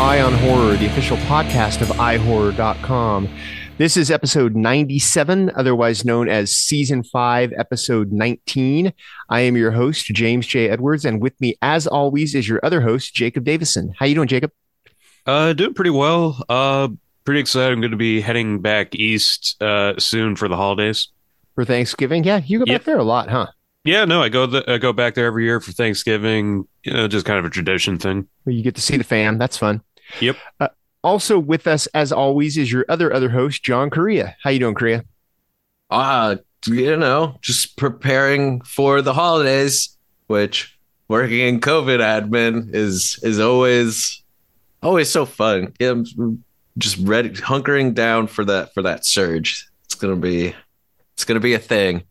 Eye on Horror, the official podcast of iHorror.com. This is episode 97, otherwise known as season 5, episode 19. I am your host, James J. Edwards, and with me, as always, is your other host, Jacob Davison. How you doing, Jacob? Uh, doing pretty well. Uh, pretty excited. I'm going to be heading back east uh, soon for the holidays. For Thanksgiving? Yeah, you go Yep. back there a lot, huh? Yeah, no, I go the, I go back there every year for Thanksgiving. You know, just kind of a tradition thing. Where you get to see the fam. That's fun. Yep. Uh, also with us, as always, is your other other host, John Correia. How you doing, Correia? Uh, you know, just preparing for the holidays, which working in COVID admin is is always always so fun. Yeah, I'm just ready hunkering down for that for that surge. It's gonna be it's gonna be a thing.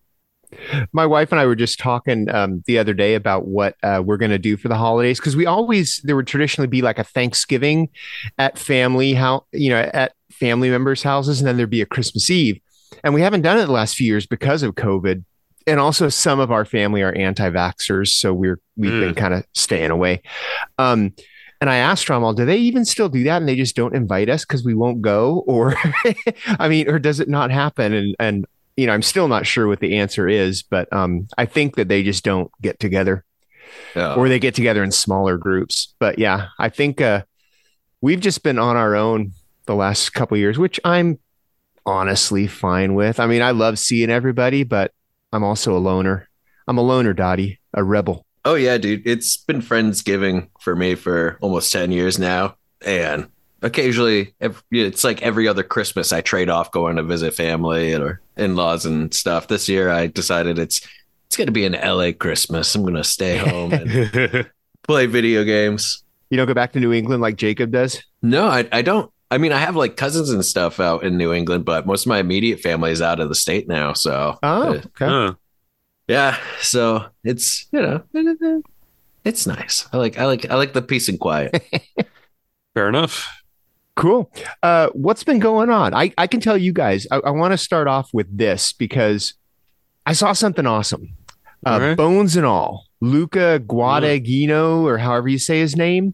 My wife and I were just talking um, the other day about what uh, we're going to do for the holidays because we always there would traditionally be like a Thanksgiving at family how you know at family members' houses, and then there'd be a Christmas Eve, and we haven't done it the last few years because of COVID, and also some of our family are anti-vaxxers, so we're we've been kind of staying away. Um, and I asked Ramal, do they even still do that? And they just don't invite us because we won't go, or I mean, or does it not happen? And and you know, I'm still not sure what the answer is, but um, I think that they just don't get together or they get together in smaller groups. But yeah, I think uh, we've just been on our own the last couple of years, which I'm honestly fine with. I mean, I love seeing everybody, but I'm also a loner. I'm a loner, Dottie, a rebel. Oh yeah, dude. It's been Friendsgiving for me for almost 10 years now. And occasionally it's like every other Christmas I trade off going to visit family or in-laws and stuff. This year I decided it's it's gonna be an LA Christmas. I'm gonna stay home and play video games. You don't go back to New England like Jacob does. No, I I don't I mean I have like cousins and stuff out in New England, but most of my immediate family is out of the state now. So Oh, uh, okay. Huh. yeah. So it's you know it's nice. I like I like I like the peace and quiet. Fair enough. Cool. Uh, what's been going on? I, I can tell you guys, I, I want to start off with this because I saw something awesome. Uh, All right. Bones and all. Luca Guadagnino, or however you say his name,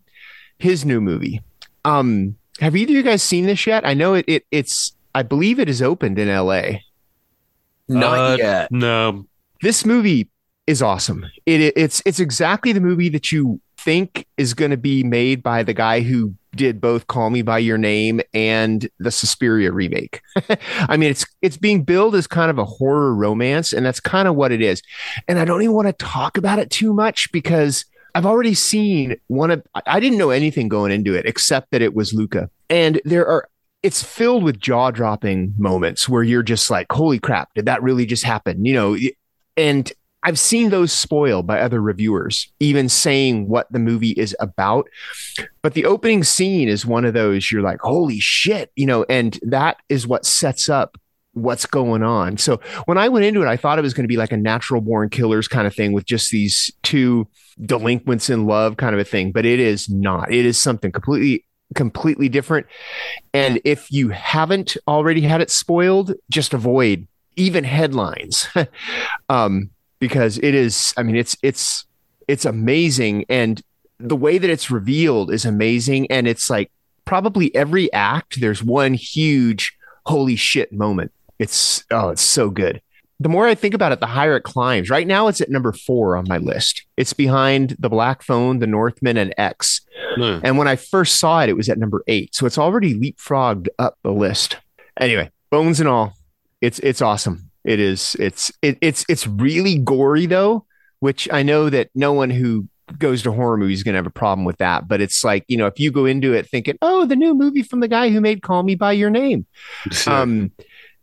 his new movie. Um, have either of you guys seen this yet? I know it, it it's I believe it is opened in LA. Not Uh, yet. No. This movie is awesome. It, it it's it's exactly the movie that you think is going to be made by the guy who did both Call Me by Your Name and the Suspiria remake. I mean, it's it's being billed as kind of a horror romance, and that's kind of what it is. And I don't even want to talk about it too much because I've already seen one of I- didn't know anything going into it except that it was Luca. And there are it's filled with jaw-dropping moments where you're just like, holy crap, did that really just happen? You know, and I've seen those spoiled by other reviewers, even saying what the movie is about. But the opening scene is one of those you're like, holy shit, you know, and that is what sets up what's going on. So when I went into it, I thought it was going to be like a natural born killers kind of thing with just these two delinquents in love kind of a thing, but it is not. It is something completely completely different. And if you haven't already had it spoiled, just avoid even headlines. um because it is i mean it's it's it's amazing. And the way that it's revealed is amazing. And it's like probably every act there's one huge holy shit moment. It's oh it's so good. The more i think about it the higher it climbs. Right now it's at number four on my list. It's behind the black phone the northman and x. No. and when i first saw it it was at number eight. So it's already leapfrogged up the list. Anyway bones and all it's it's awesome it is it's it, it's it's really gory though which i know that no one who goes to horror movies is going to have a problem with that but it's like you know if you go into it thinking oh the new movie from the guy who made call me by your name. Um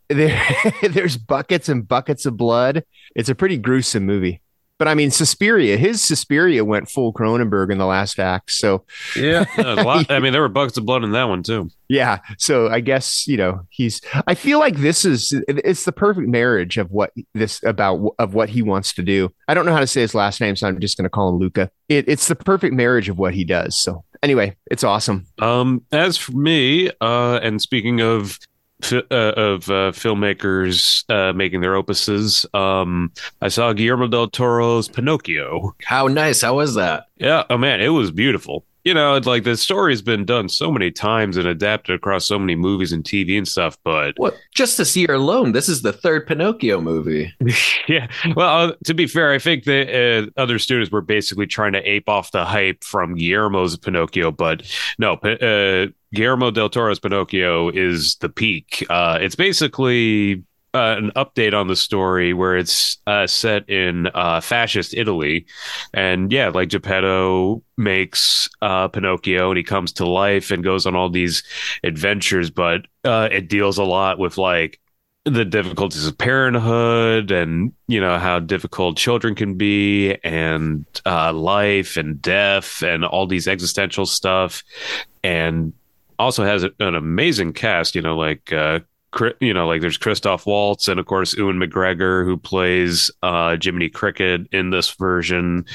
there, there's buckets and buckets of blood. It's a pretty gruesome movie but i mean suspiria his suspiria went full cronenberg in the last act so yeah. lot- I mean, there were buckets of blood in that one too. yeah so i guess you know he's i feel like this is it's the perfect marriage of what this about of what he wants to do i don't know how to say his last name so i'm just going to call him luca it, it's the perfect marriage of what he does so anyway it's awesome Um, as for me, uh, and speaking of fi- uh, of uh, filmmakers uh, making their opuses, um, I saw Guillermo del Toro's Pinocchio. How nice. How was that? Yeah, oh man, it was beautiful. you know, it's like the story's been done so many times and adapted across so many movies and TV and stuff, but What? Just this year alone, this is the third Pinocchio movie. yeah. Well, uh, to be fair, I think the uh, other studios were basically trying to ape off the hype from Guillermo's Pinocchio, but no, uh, Guillermo del Toro's Pinocchio is the peak. Uh, it's basically uh, an update on the story where it's uh, set in uh, fascist Italy, and yeah, like Geppetto makes uh, Pinocchio, and he comes to life and goes on all these adventures, but uh, it deals a lot with like the difficulties of parenthood and you know how difficult children can be and uh, life and death and all these existential stuff and also has an amazing cast you know like uh you know like there's christoph waltz and of course ewan mcgregor who plays uh jiminy cricket in this version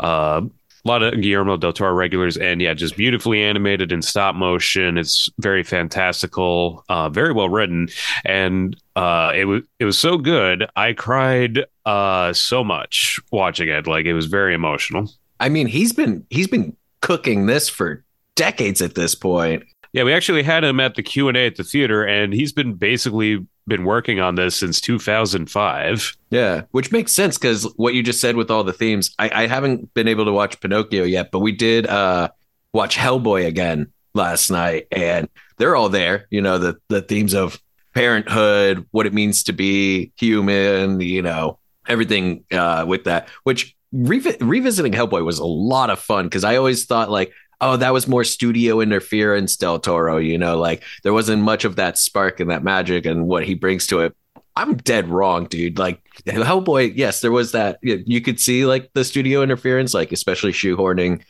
uh a lot of Guillermo del Toro regulars, and yeah, just beautifully animated in stop motion. It's very fantastical, uh, very well written, and uh, it was it was so good. I cried uh, so much watching it. Like it was very emotional. I mean, he's been he's been cooking this for decades at this point. Yeah, we actually had him at the Q and A at the theater, and he's been basically been working on this since 2005. Yeah, which makes sense because what you just said with all the themes. I, I haven't been able to watch Pinocchio yet, but we did uh, watch Hellboy again last night, and they're all there. You know, the the themes of parenthood, what it means to be human. You know, everything uh, with that. Which revi- revisiting Hellboy was a lot of fun because I always thought like. Oh, that was more studio interference, Del Toro. You know, like there wasn't much of that spark and that magic and what he brings to it. I'm dead wrong, dude. Like Hellboy, yes, there was that. You could see like the studio interference, like especially shoehorning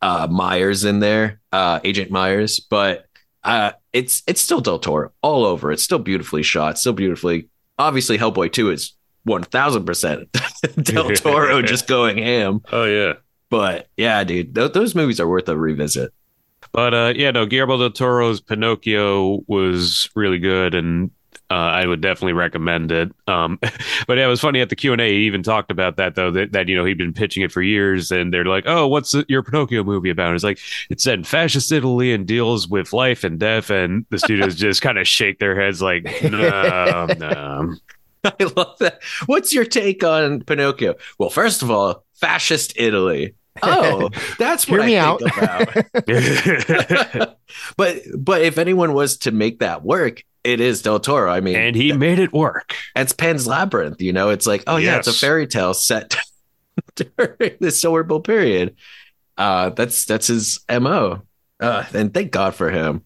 uh, Myers in there, uh, Agent Myers, but uh, it's it's still Del Toro all over. It's still beautifully shot, still beautifully. Obviously, Hellboy Two is one thousand percent Del Toro just going ham. Oh yeah. But yeah, dude, th- those movies are worth a revisit. But uh, yeah, no, Guillermo del Toro's Pinocchio was really good, and uh, I would definitely recommend it. Um, but yeah, it was funny at the Q and A. He even talked about that though. That, that you know he'd been pitching it for years, and they're like, "Oh, what's your Pinocchio movie about?" And it's like it's set in fascist Italy and deals with life and death, and the studios just kind of shake their heads like, "No, no." I love that. What's your take on Pinocchio? Well, first of all, fascist Italy. Oh, that's what Hear me I out. think about. but but if anyone was to make that work, it is Del Toro. I mean, and he made it work. it's Pan's Labyrinth. You know, it's like, oh yeah, it's a fairy tale set during the this horrible period. Uh, that's that's his mo. Uh, and thank God for him.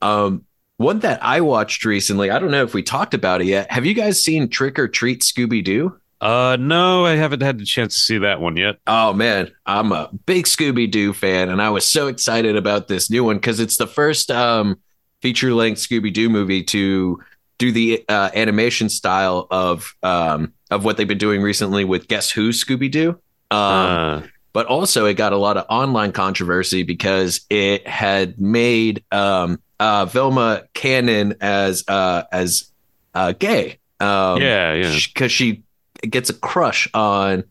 Um, one that I watched recently. I don't know if we talked about it yet. Have you guys seen Trick or Treat Scooby Doo? Uh, no, I haven't had the chance to see that one yet. Oh man, I'm a big Scooby Doo fan, and I was so excited about this new one because it's the first um, feature length Scooby Doo movie to do the uh, animation style of um, of what they've been doing recently with Guess Who Scooby Doo. Um, Uh, but also, it got a lot of online controversy because it had made um, uh, Velma canon as uh, as uh, gay. Um, yeah, yeah. because she gets a crush on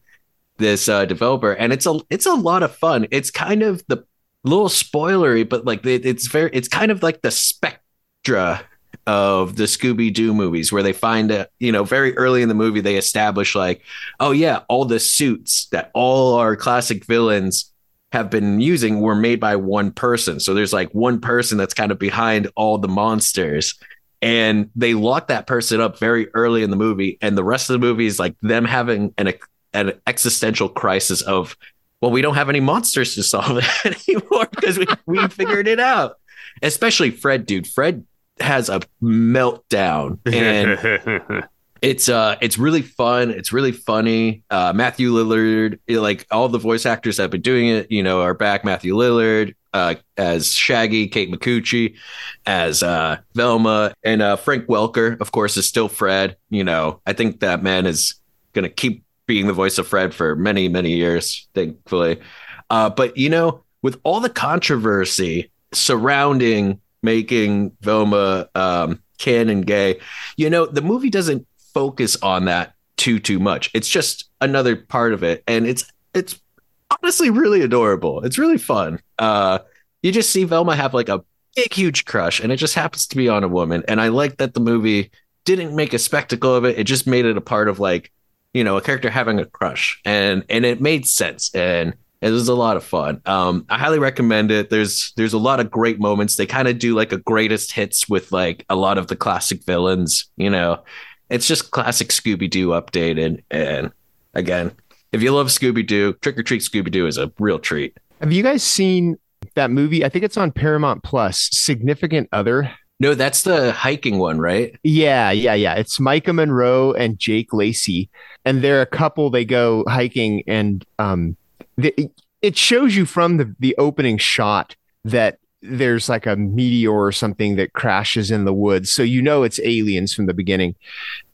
this uh, developer, and it's a it's a lot of fun. It's kind of the little spoilery, but like it, it's very it's kind of like the spectra of the Scooby Doo movies, where they find a you know very early in the movie they establish like, oh yeah, all the suits that all our classic villains have been using were made by one person. So there's like one person that's kind of behind all the monsters and they lock that person up very early in the movie and the rest of the movie is like them having an an existential crisis of well we don't have any monsters to solve anymore because we, we figured it out. Especially fred dude. Fred has a meltdown and it's uh it's really fun. It's really funny. Uh matthew lillard like all the voice actors that have been doing it you know are back. Matthew lillard uh as shaggy kate micucci as uh velma and uh frank welker of course is still fred you know. I think that man is gonna keep being the voice of fred for many many years thankfully. Uh but you know with all the controversy surrounding making velma um canon gay you know the movie doesn't focus on that too too much. It's just another part of it and it's it's honestly really adorable it's really fun uh you just see Velma have like a big, huge crush, and it just happens to be on a woman. And I like that the movie didn't make a spectacle of it. It just made it a part of like, you know, a character having a crush, and and it made sense. And it was a lot of fun. Um, I highly recommend it. There's there's a lot of great moments. They kind of do like a greatest hits with like a lot of the classic villains. You know, it's just classic Scooby Doo updated. And again, if you love Scooby Doo, Trick or Treat Scooby Doo is a real treat. Have you guys seen that movie? I think it's on Paramount Plus. Significant Other. No, that's the hiking one, right? Yeah, yeah, yeah. It's Maika Monroe and Jake Lacy, and they're a couple. They go hiking, and um, the, it shows you from the the opening shot that there's like a meteor or something that crashes in the woods. So you know it's aliens from the beginning.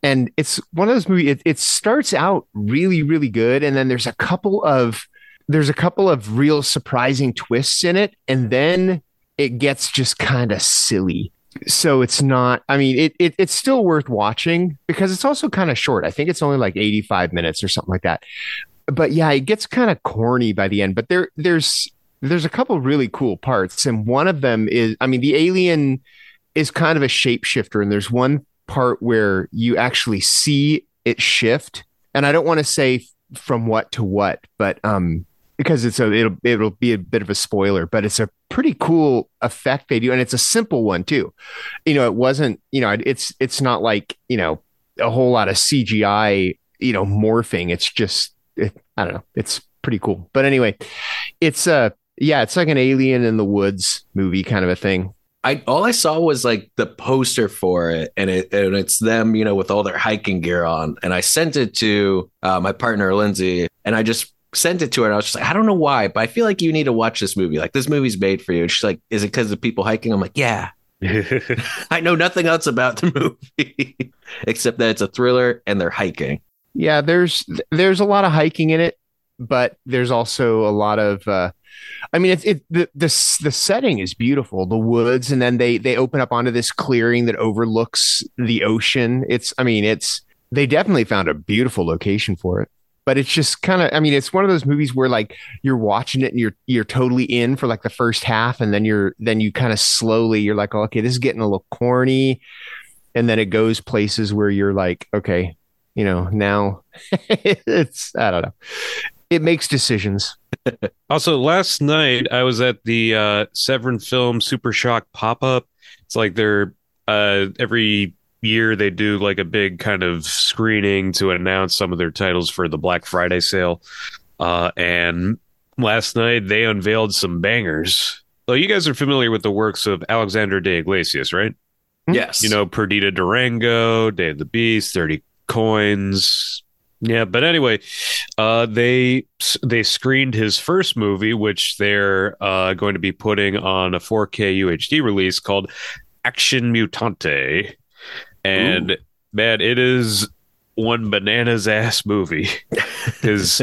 And it's one of those movies, it, it, starts out really, really good. And then there's a couple of there's a couple of real surprising twists in it. And then it gets just kind of silly. So it's not, I mean, it, it it's still worth watching because it's also kind of short. I think it's only like 85 minutes or something like that. But yeah, it gets kind of corny by the end. But there there's there's a couple really cool parts, and one of them is, I mean, the alien is kind of a shapeshifter, and there's one part where you actually see it shift, and I don't want to say from what to what, but um, because it's a it'll it'll be a bit of a spoiler, but it's a pretty cool effect they do, and it's a simple one too. You know, it wasn't you know it's it's not like you know a whole lot of CGI you know morphing. It's just it, I don't know. It's pretty cool. But anyway, it's uh yeah, it's like an alien in the woods movie kind of a thing. I all I saw was like the poster for it, and it and it's them, you know, with all their hiking gear on. And I sent it to uh, my partner Lindsay, and I just sent it to her. And I was just like, I don't know why, but I feel like you need to watch this movie. Like this movie's made for you. And she's like, Is it because of people hiking? I'm like, Yeah. I know nothing else about the movie except that it's a thriller and they're hiking. Yeah, there's there's a lot of hiking in it, but there's also a lot of uh, I mean, it the, the the setting is beautiful, the woods, and then they they open up onto this clearing that overlooks the ocean. It's, I mean, it's they definitely found a beautiful location for it. But it's just kind of, I mean, it's one of those movies where like you're watching it and you're you're totally in for like the first half, and then you're then you kind of slowly you're like, oh, okay, this is getting a little corny, and then it goes places where you're like, okay, you know, now it's I don't know, it makes decisions also, last night I was at the uh, Severin Film Super Shock pop up. It's like they're uh, every year they do like a big kind of screening to announce some of their titles for the Black Friday sale. Uh, and last night they unveiled some bangers. Well, you guys are familiar with the works of Alexander de Iglesias, right? Yes. You know, Perdita Durango, Day of the Beast, 30 Coins, yeah, but anyway, uh, they they screened his first movie, which they're uh, going to be putting on a 4K UHD release called Action Mutante, and Ooh. man, it is one bananas ass movie. Because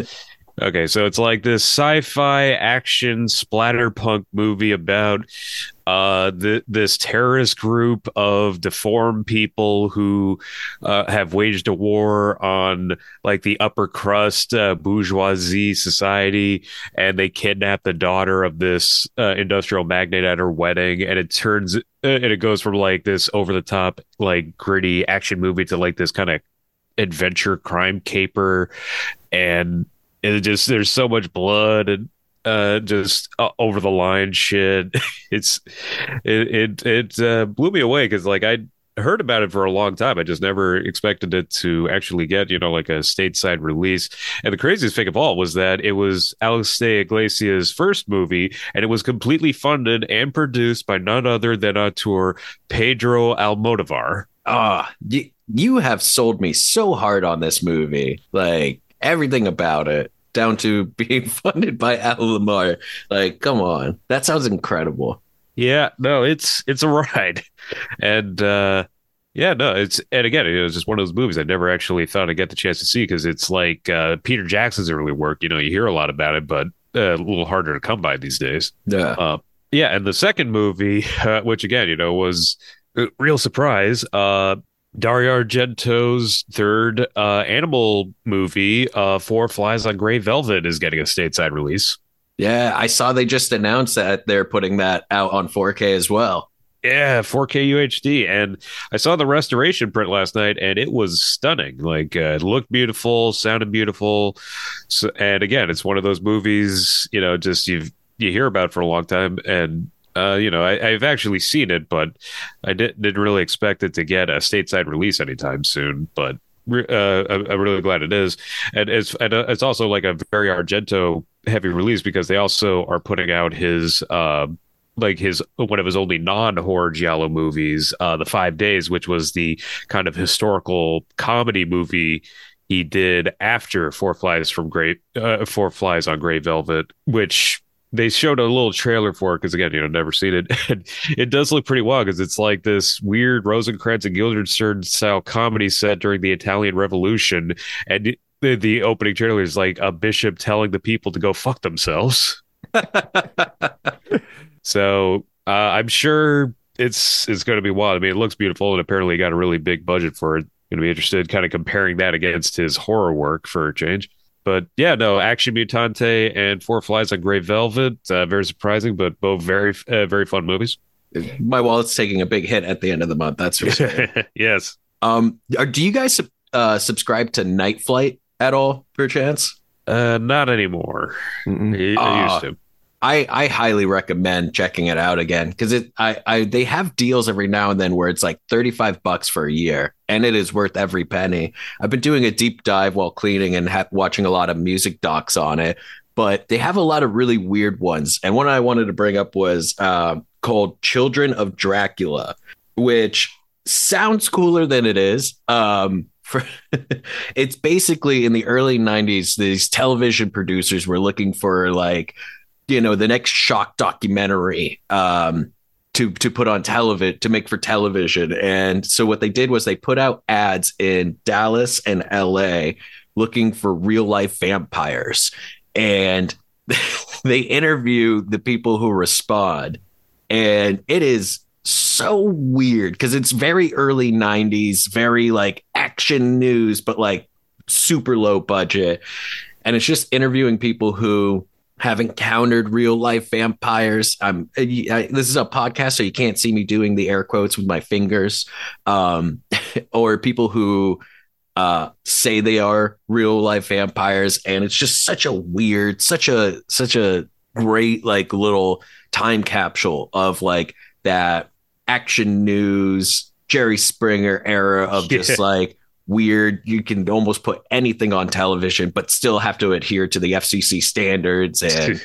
okay, so it's like this sci-fi action splatterpunk movie about uh, the, this terrorist group of deformed people who uh, have waged a war on like the upper crust uh, bourgeoisie society, and they kidnap the daughter of this uh, industrial magnate at her wedding, and it turns uh, and it goes from like this over the top like gritty action movie to like this kind of adventure crime caper, and it just there's so much blood and uh just uh, over the line shit. It's it it, it uh, blew me away because like i heard about it for a long time. I just never expected it to actually get you know like a stateside release. And the craziest thing of all was that it was alex de iglesias first movie and it was completely funded and produced by none other than auteur pedro almodovar. Ah you, you have sold me so hard on this movie. Like everything about it down to being funded by Almodovar. Like, come on, that sounds incredible. Yeah, no, it's it's a ride, and uh, yeah, no, it's and again, it was just one of those movies I never actually thought I'd get the chance to see because it's like uh, Peter Jackson's early work. You know, you hear a lot about it, but uh, a little harder to come by these days. Yeah, uh, yeah, and the second movie, uh, which again, you know, was a real surprise. Uh, Dario Argento's third uh, animal movie, uh, Four Flies on Grey Velvet, is getting a stateside release. Yeah, I saw they just announced that they're putting that out on 4K as well. Yeah, 4K UHD, and I saw the restoration print last night, and it was stunning. Like, uh, it looked beautiful, sounded beautiful, so, and again, it's one of those movies, you know, just you've you hear about for a long time, and uh, you know, I, have actually seen it, but I did, didn't really expect it to get a stateside release anytime soon. But uh, I'm really glad it is, and it's and uh, it's also like a very Argento heavy release because they also are putting out his. Uh, like his one of his only non horror giallo movies, uh, The Five Days, which was the kind of historical comedy movie he did after Four Flies from Great uh, Four Flies on Grey Velvet, which they showed a little trailer for it because again, you know, never seen it. It does look pretty wild because it's like this weird Rosencrantz and Guildenstern style comedy set during the Italian Revolution, and the, the opening trailer is like a bishop telling the people to go fuck themselves. so uh, I'm sure it's it's going to be wild. I mean, it looks beautiful, and apparently got a really big budget for it. Going to be interested, kind of comparing that against his horror work for a change. But yeah, no, Action Mutante and Four Flies on Grey Velvet, uh, very surprising, but both very, uh, very fun movies. My wallet's taking a big hit at the end of the month. That's for sure. yes. Um, are, do you guys uh, subscribe to Night Flight at all, perchance? Uh, not anymore. I, I used to. I, I highly recommend checking it out again because it I, I they have deals every now and then where it's like 35 bucks for a year and it is worth every penny. I've been doing a deep dive while cleaning and ha- watching a lot of music docs on it, but they have a lot of really weird ones. And one I wanted to bring up was uh, called Children of Dracula, which sounds cooler than it is. Um, for it's basically in the early 90s these television producers were looking for like you know the next shock documentary um, to to put on television to make for television. And so what they did was they put out ads in Dallas and LA looking for real life vampires. And they interview the people who respond. And it is so weird because it's very early 90s very like action news but like super low budget. And it's just interviewing people who have encountered real life vampires. I'm I, this is a podcast, so you can't see me doing the air quotes with my fingers, um, or people who uh, say they are real life vampires, and it's just such a weird, such a such a great like little time capsule of like that action news Jerry Springer era of just yeah. like weird. You can almost put anything on television, but still have to adhere to the FCC standards, and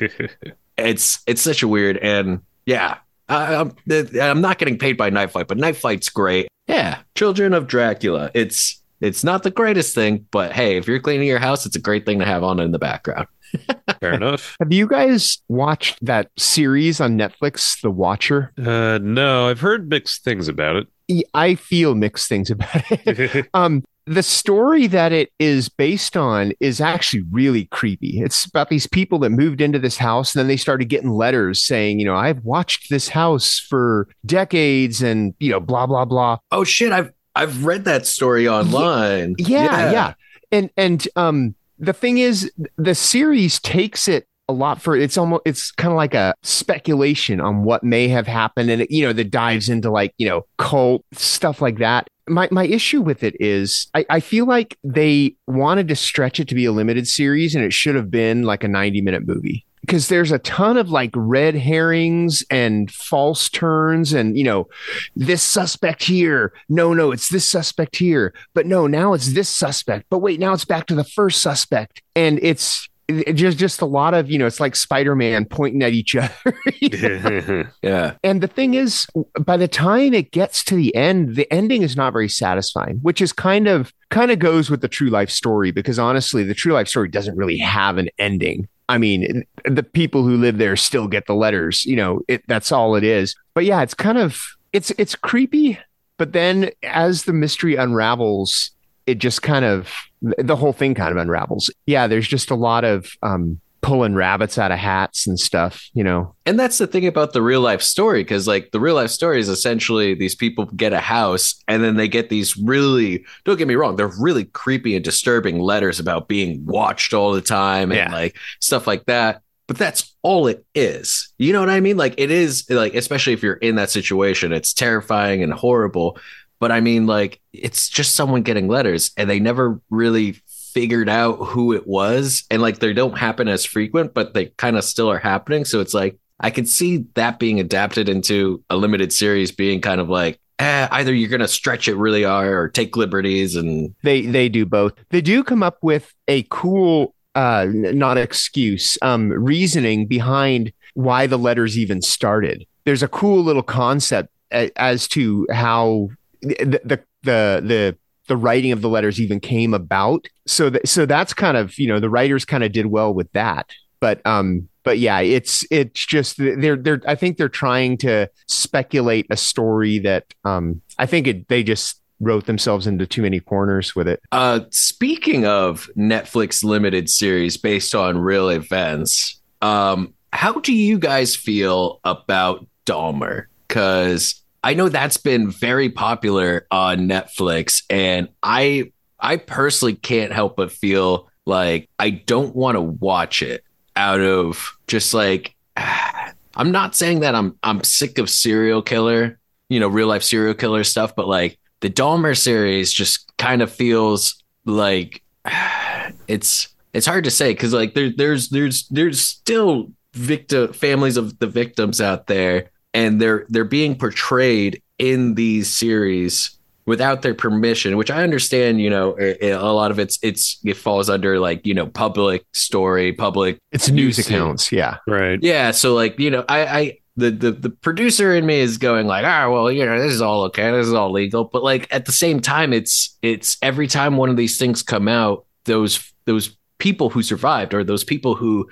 it's it's such a weird. And yeah, I, I'm I'm not getting paid by Night Flight, but Night Flight's great. Yeah, Children of Dracula. It's it's not the greatest thing, but hey, if you're cleaning your house, it's a great thing to have on in the background. Fair enough. Have you guys watched that series on Netflix, The Watcher? Uh, no, I've heard mixed things about it. I feel mixed things about it. um, the story that it is based on is actually really creepy. It's about these people that moved into this house and then they started getting letters saying, you know, I've watched this house for decades and, you know, blah blah blah. Oh shit, I've I've read that story online. Yeah, yeah. yeah. And and um the thing is the series takes it a lot for it's almost it's kind of like a speculation on what may have happened and it, you know that dives into like you know cult stuff like that my my issue with it is I, I feel like they wanted to stretch it to be a limited series and it should have been like a 90 minute movie. Because there's a ton of like red herrings and false turns and you know this suspect here. No no it's this suspect here. But no now it's this suspect. But wait now it's back to the first suspect and it's it just just a lot of you know it's like spider-man pointing at each other yeah. And the thing is by the time it gets to the end the ending is not very satisfying which is kind of kind of goes with the true life story because honestly the true life story doesn't really have an ending. I mean the people who live there still get the letters you know it, that's all it is. But yeah it's kind of it's it's creepy but then as the mystery unravels it just kind of the whole thing kind of unravels. Yeah, there's just a lot of um, pulling rabbits out of hats and stuff, you know. And that's the thing about the real life story, because like the real life story is essentially these people get a house and then they get these really, don't get me wrong, they're really creepy and disturbing letters about being watched all the time and yeah. like stuff like that. but that's all it is. You know what I mean? Like it is like especially if you're in that situation, it's terrifying and horrible. But I mean, like it's just someone getting letters, and they never really figured out who it was, and like they don't happen as frequent, but they kind of still are happening. So it's like I can see that being adapted into a limited series, being kind of like eh, either you're going to stretch it really hard or take liberties, and They they do both. They do come up with a cool uh not excuse, um reasoning behind why the letters even started. There's a cool little concept as to how the the the the, writing of the letters even came about. So that so that's kind of, you know, the writers kind of did well with that. But um but yeah, it's it's just they're they're I think they're trying to speculate a story that um I think it they just wrote themselves into too many corners with it. Uh, speaking of Netflix limited series based on real events, um, how do you guys feel about Dahmer? Because I know that's been very popular on Netflix, and I I personally can't help but feel like I don't want to watch it out of just like I'm not saying that I'm I'm sick of serial killer, you know, real life serial killer stuff, but like the Dahmer series just kind of feels like it's it's hard to say because like there, there's there's there's still victim families of the victims out there and they're they're being portrayed in these series without their permission which i understand you know a, a lot of it's it's it falls under like you know public story public It's news News accounts, yeah. Right. yeah so like you know i i the, the the producer in me is going like ah well you know this is all okay this is all legal but like at the same time it's it's every time one of these things come out those those people who survived or those people who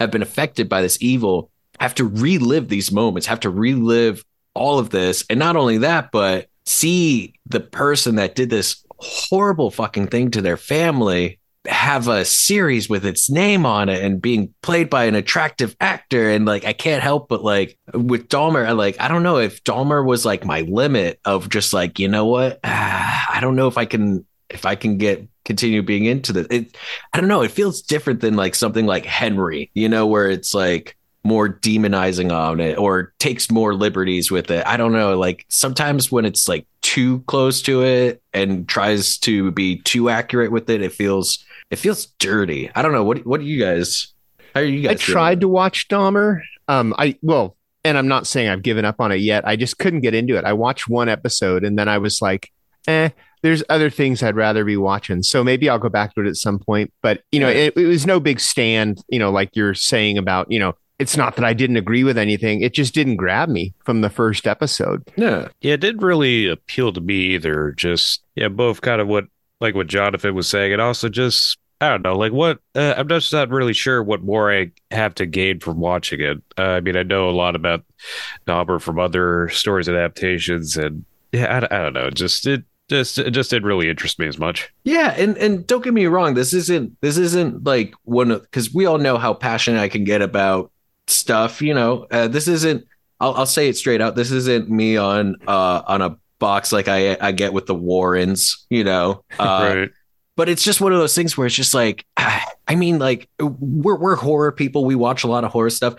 have been affected by this evil have to relive these moments have to relive all of this. And not only that but see the person that did this horrible fucking thing to their family have a series with its name on it and being played by an attractive actor. And like I can't help but like with Dahmer I like I don't know if Dahmer was like my limit of just like you know what? I don't know if I can if I can get continue being into this. It I don't know. It feels different than like something like Henry you know where it's like more demonizing on it or takes more liberties with it. I don't know. Like sometimes when it's like too close to it and tries to be too accurate with it, it feels it feels dirty. I don't know. What what do you guys? How are you guys? I tried to watch Dahmer. Um, I well, and I'm not saying I've given up on it yet. I just couldn't get into it. I watched one episode and then I was like, eh, there's other things I'd rather be watching. So maybe I'll go back to it at some point. But you know, it, it was no big stand, you know, like you're saying about, you know, it's not that I didn't agree with anything. It just didn't grab me from the first episode. Yeah. Yeah, it didn't really appeal to me either. Just yeah, both kind of what like what Jonathan was saying, and also just I don't know, like what uh, I'm just not really sure what more I have to gain from watching it. Uh, I mean, I know a lot about Dahmer from other stories and adaptations, and yeah, I, I don't know, just it just it just didn't really interest me as much. Yeah, and and don't get me wrong, this isn't this isn't like one of because we all know how passionate I can get about stuff. You know, uh, this isn't. I'll, I'll say it straight out. This isn't me on uh on a box like I I get with the Warrens. You know, uh, right. but it's just one of those things where it's just like I mean, like we're we're horror people. We watch a lot of horror stuff.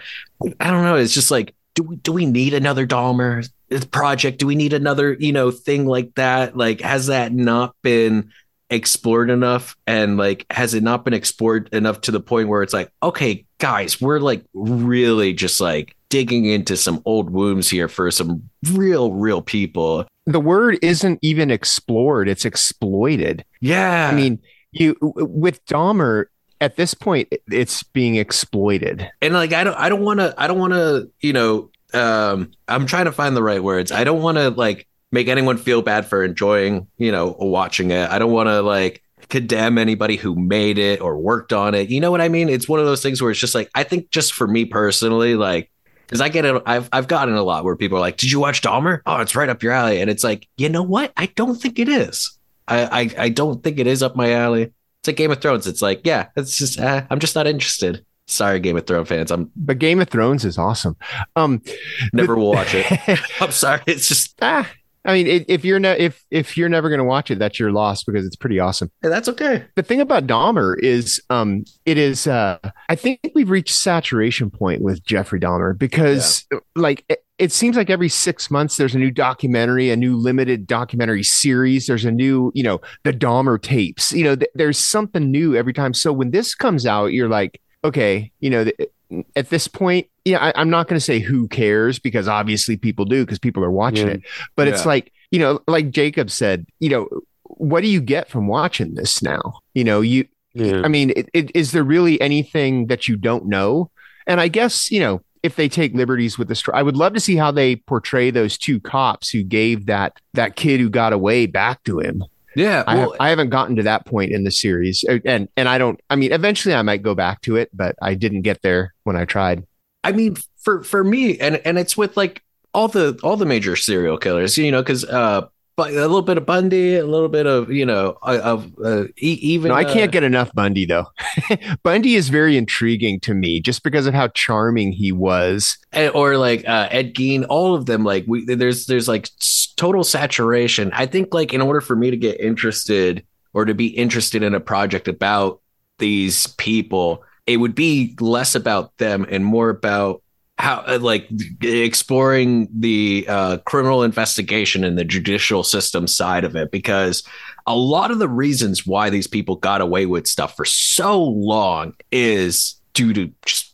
I don't know. It's just like do we do we need another Dahmer project? Do we need another you know thing like that? Like has that not been explored enough and like has it not been explored enough to the point where it's like okay guys we're like really just like digging into some old wounds here for some real real people The word isn't even explored, it's exploited. yeah I mean, you with Dahmer at this point, it's being exploited. and like i don't i don't want to i don't want to you know um i'm trying to find the right words i don't want to like make anyone feel bad for enjoying you know watching it i don't want to like condemn anybody who made it or worked on it. You know what i mean? It's one of those things where it's just like i think just for me personally like because i get it I've, I've gotten a lot where people are like did you watch dahmer? Oh it's right up your alley. And it's like you know what? I don't think it is. I i, I don't think it is up my alley. It's like game of thrones. It's like yeah it's just uh, i'm just not interested. Sorry game of thrones fans. I'm But Game of Thrones is awesome. Um, Never will watch it. I'm sorry. It's just ah, I mean, it, if you're ne- if if you're never going to watch it, that's your loss because it's pretty awesome. And that's okay. The thing about Dahmer is, um, it is. Uh, I think we've reached saturation point with Jeffrey Dahmer because, like, it, it seems like every six months there's a new documentary, a new limited documentary series. There's a new, you know, the Dahmer tapes. You know, th- there's something new every time. So when this comes out, you're like, okay, you know, th- at this point, yeah, I, am not going to say who cares because obviously people do because people are watching Yeah. it. But it's like, you know, like Jacob said, you know, what do you get from watching this now? You know, you, Yeah. I mean, it, it, is there really anything that you don't know? And I guess, you know, if they take liberties with the story, I would love to see how they portray those two cops who gave that that kid who got away back to him. Yeah. I, Well, I haven't gotten to that point in the series, and and I don't. I mean, eventually I might go back to it, but I didn't get there when I tried. I mean, for for me, and and it's with like all the all the major serial killers, you know, because uh, but a little bit of Bundy, a little bit of you know of uh, even. No, I uh, can't get enough Bundy though. Bundy is very intriguing to me just because of how charming he was. and- or like uh, Ed Gein, all of them. Like we, there's there's like total saturation. I think like in order for me to get interested or to be interested in a project about these people, it would be less about them and more about how uh, like exploring the uh, criminal investigation and the judicial system side of it because a lot of the reasons why these people got away with stuff for so long is due to just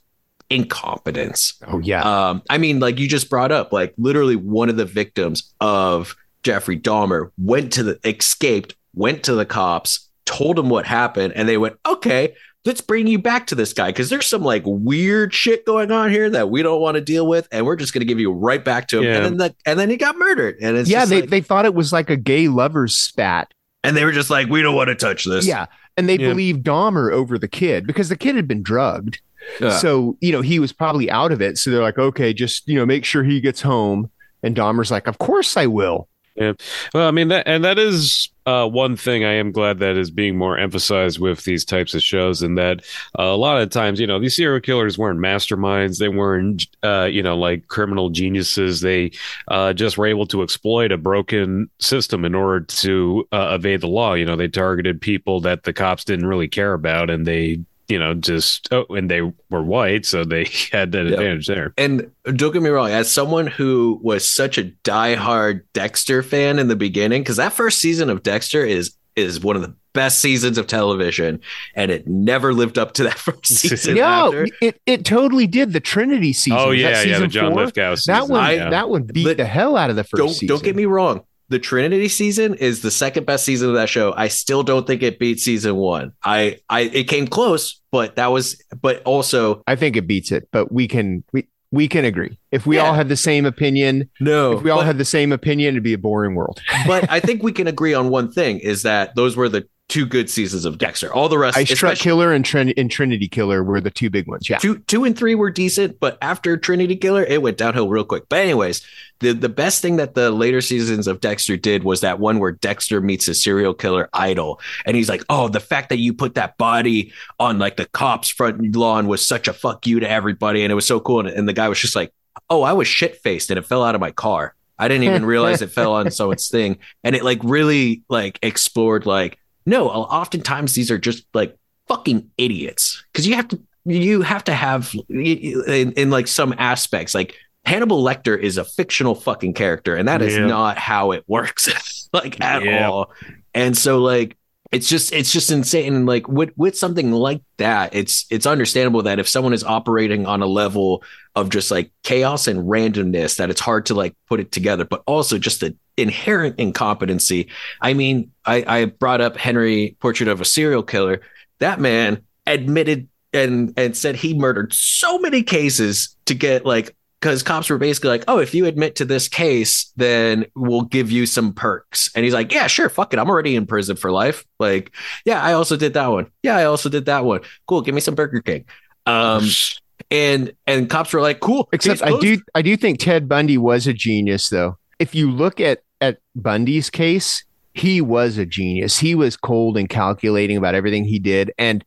incompetence. Oh yeah, um, I mean, like you just brought up, like literally one of the victims of Jeffrey Dahmer went to the escaped, went to the cops, told them what happened, and they went, okay, let's bring you back to this guy because there's some like weird shit going on here that we don't want to deal with, and we're just gonna give you right back to him. Yeah. And then the, and then he got murdered, and it's yeah. just They like- they thought it was like a gay lovers spat. and they were just like, we don't want to touch this. Yeah, and they Yeah. believed Dahmer over the kid because the kid had been drugged. Yeah. So, you know, he was probably out of it. So they're like, okay, just, you know, make sure he gets home. And Dahmer's like, of course I will. Well, I mean that, and that is uh, one thing I am glad that is being more emphasized with these types of shows, and that uh, a lot of times, you know, these serial killers weren't masterminds; they weren't, uh, you know, like criminal geniuses. They uh, just were able to exploit a broken system in order to uh, evade the law. You know, they targeted people that the cops didn't really care about, and they. You know, just oh, and they were white, so they had that Yep. advantage there. And don't get me wrong, as someone who was such a diehard Dexter fan in the beginning, because that first season of Dexter is is one of the best seasons of television, and it never lived up to that first season. No, after. it, it totally did. The Trinity season. Oh that yeah, yeah, the John four? Lithgow. That season, one, yeah. that one beat But the hell out of the 1st Don't season. don't get me wrong. The Trinity season is the second best season of that show. I still don't think it beat season one. I I it came close, but that was but also I think it beats it, but we can we we can agree. If we Yeah. all had the same opinion, no. if we all but- had the same opinion, it'd be a boring world. but I think we can agree on one thing is that those were the two good seasons of Dexter. All the rest, Ice Truck Killer and, Trin- and Trinity Killer were the two big ones. Yeah. two two and three were decent, but after Trinity Killer, it went downhill real quick. But anyways, the the best thing that the later seasons of Dexter did was that one where Dexter meets a serial killer idol, and he's like, "Oh, the fact that you put that body on like the cops' front lawn was such a fuck you to everybody, and it was so cool." And, and the guy was just like, "Oh, I was shit faced, and it fell out of my car." I didn't even realize it fell on someone's thing, and it like really like explored like no. Oftentimes these are just like fucking idiots because you have to you have to have in, in like some aspects like Hannibal Lecter is a fictional fucking character and that is Yeah. not how it works like at Yeah. all and so like it's just it's just insane. And like with with something like that it's it's understandable that if someone is operating on a level of just like chaos and randomness that it's hard to like put it together. But also just the inherent incompetency. I mean i i brought up henry portrait of a serial killer. That man admitted and and said he murdered so many cases to get like because cops were basically like, oh, if you admit to this case, then we'll give you some perks. And he's like, yeah, sure, fuck it. I'm already in prison for life. Like, yeah, I also did that one. Yeah, I also did that one. Cool, give me some Burger King. Um, and and cops were like, cool. Except I do I do think Ted Bundy was a genius though. If you look at at Bundy's case, he was a genius. He was cold and calculating about everything he did. And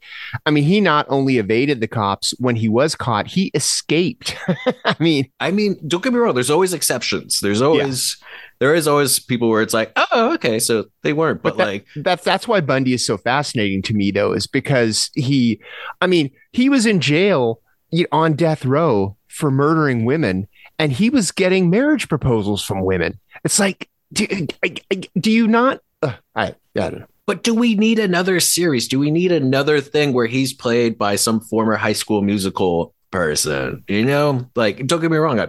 I mean, he not only evaded the cops when he was caught, he escaped. I mean, I mean, don't get me wrong. There's always exceptions. There's always there is always people where it's like, oh, okay, so they weren't, but, But that- like, that's that's why Bundy is so fascinating to me, though, is because he, I mean, he was in jail you know, on death row for murdering women, and he was getting marriage proposals from women. It's like, do, I- I- do you not? Uh, I, I don't know. but do we need another series? Do we need another thing where he's played by some former high school musical person? You know, like, don't get me wrong, uh,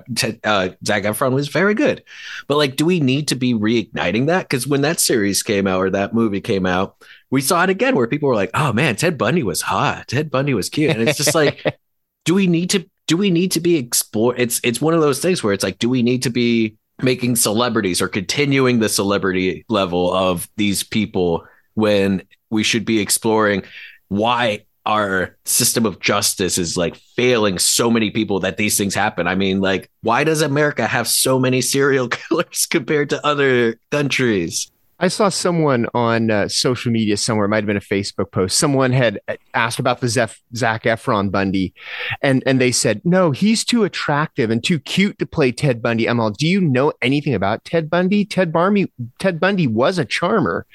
Zac Efron was very good, but like, do we need to be reigniting that? Because when that series came out or that movie came out, we saw it again where people were like, "Oh man, Ted Bundy was hot. Ted Bundy was cute," and it's just like, do we need to? Do we need to be explore? It's it's one of those things where it's like, do we need to be making celebrities or continuing the celebrity level of these people when we should be exploring why our system of justice is like failing so many people that these things happen. I mean, like, why does America have so many serial killers compared to other countries? I saw someone on uh, social media somewhere, it might have been a Facebook post. Someone had asked about the Zeph, Zac Efron Bundy, and and they said, no, he's too attractive and too cute to play Ted Bundy. I'm all, do you know anything about Ted Bundy? Ted Barmy, Ted Bundy was a charmer.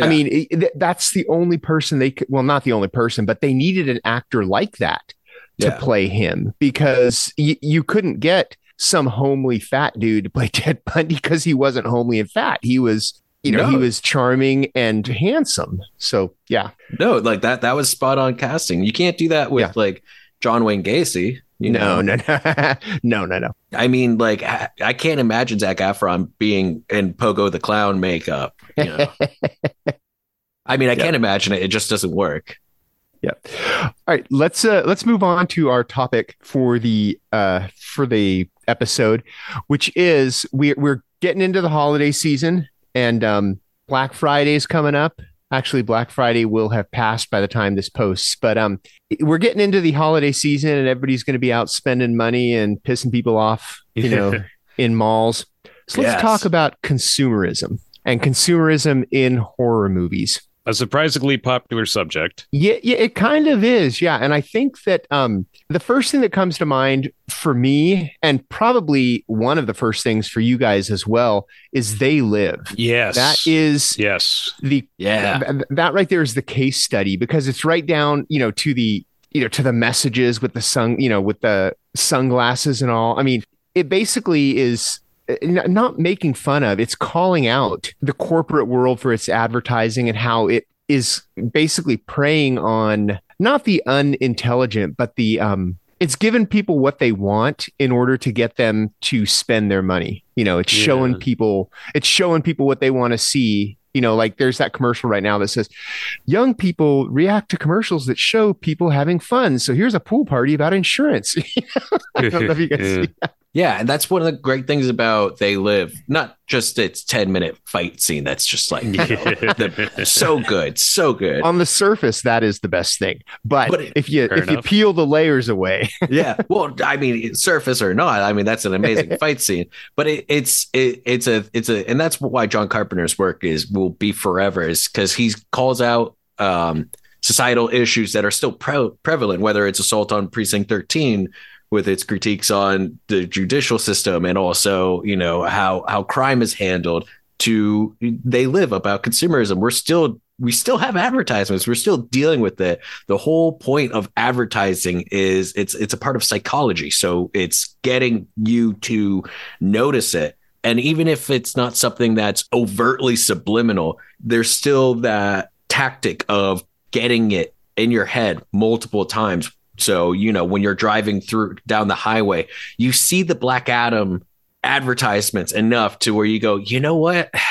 I mean, it, th- that's the only person they could, well, not the only person, but they needed an actor like that to Yeah. play him because y- you couldn't get some homely fat dude to play Ted Bundy because he wasn't homely and fat. He was, you know, No. he was charming and handsome. So yeah, No, like that that was spot on casting. You can't do that with Yeah. like John Wayne Gacy. You no, know? no, no, no, no, no. I mean, like I, I can't imagine Zac Efron being in Pogo the Clown makeup. You know? I mean, I Yeah. can't imagine it. It just doesn't work. Yeah. All right, let's uh let's move on to our topic for the uh for the episode, which is we we're getting into the holiday season and um Black Friday's coming up. Actually, Black Friday will have passed by the time this posts, but um we're getting into the holiday season and everybody's going to be out spending money and pissing people off, you know, in malls. So let's Yes. talk about consumerism and consumerism in horror movies. A surprisingly popular subject. Yeah, yeah, it kind of is. Yeah. And I think that um the first thing that comes to mind for me, and probably one of the first things for you guys as well, is they live. Yes, That is yes. the Yeah. th- that right there is the case study because it's right down, you know, to the you know, to the messages with the sun, you know, with the sunglasses and all. I mean, it basically is n- not making fun of, it's calling out the corporate world for its advertising and how it is basically preying on not the unintelligent, but the um it's given people what they want in order to get them to spend their money. You know, it's Yeah. showing people it's showing people what they want to see. You know, like there's that commercial right now that says young people react to commercials that show people having fun. So here's a pool party about insurance. I don't know if you guys see Yeah, and that's one of the great things about They Live. Not just its 10 minute fight scene. That's just like you know, the, so good, so good. on the surface that is the best thing. But, But if you Fair if you peel the layers away, yeah. Well, I mean, surface or not, I mean that's an amazing fight scene. But it, it's it, it's a it's a and that's why John Carpenter's work is will be forever is because he calls out um, societal issues that are still pre- prevalent, whether it's assault on precinct thirteen with its critiques on the judicial system and also you know how how crime is handled to they live about consumerism. We're still we still have advertisements. We're still dealing with it. The whole point of advertising is it's it's a part of psychology. So it's getting you to notice it. And even if it's not something that's overtly subliminal there's still that tactic of getting it in your head multiple times so you know when you're driving through down the highway you see the black adam advertisements enough to where you go you know what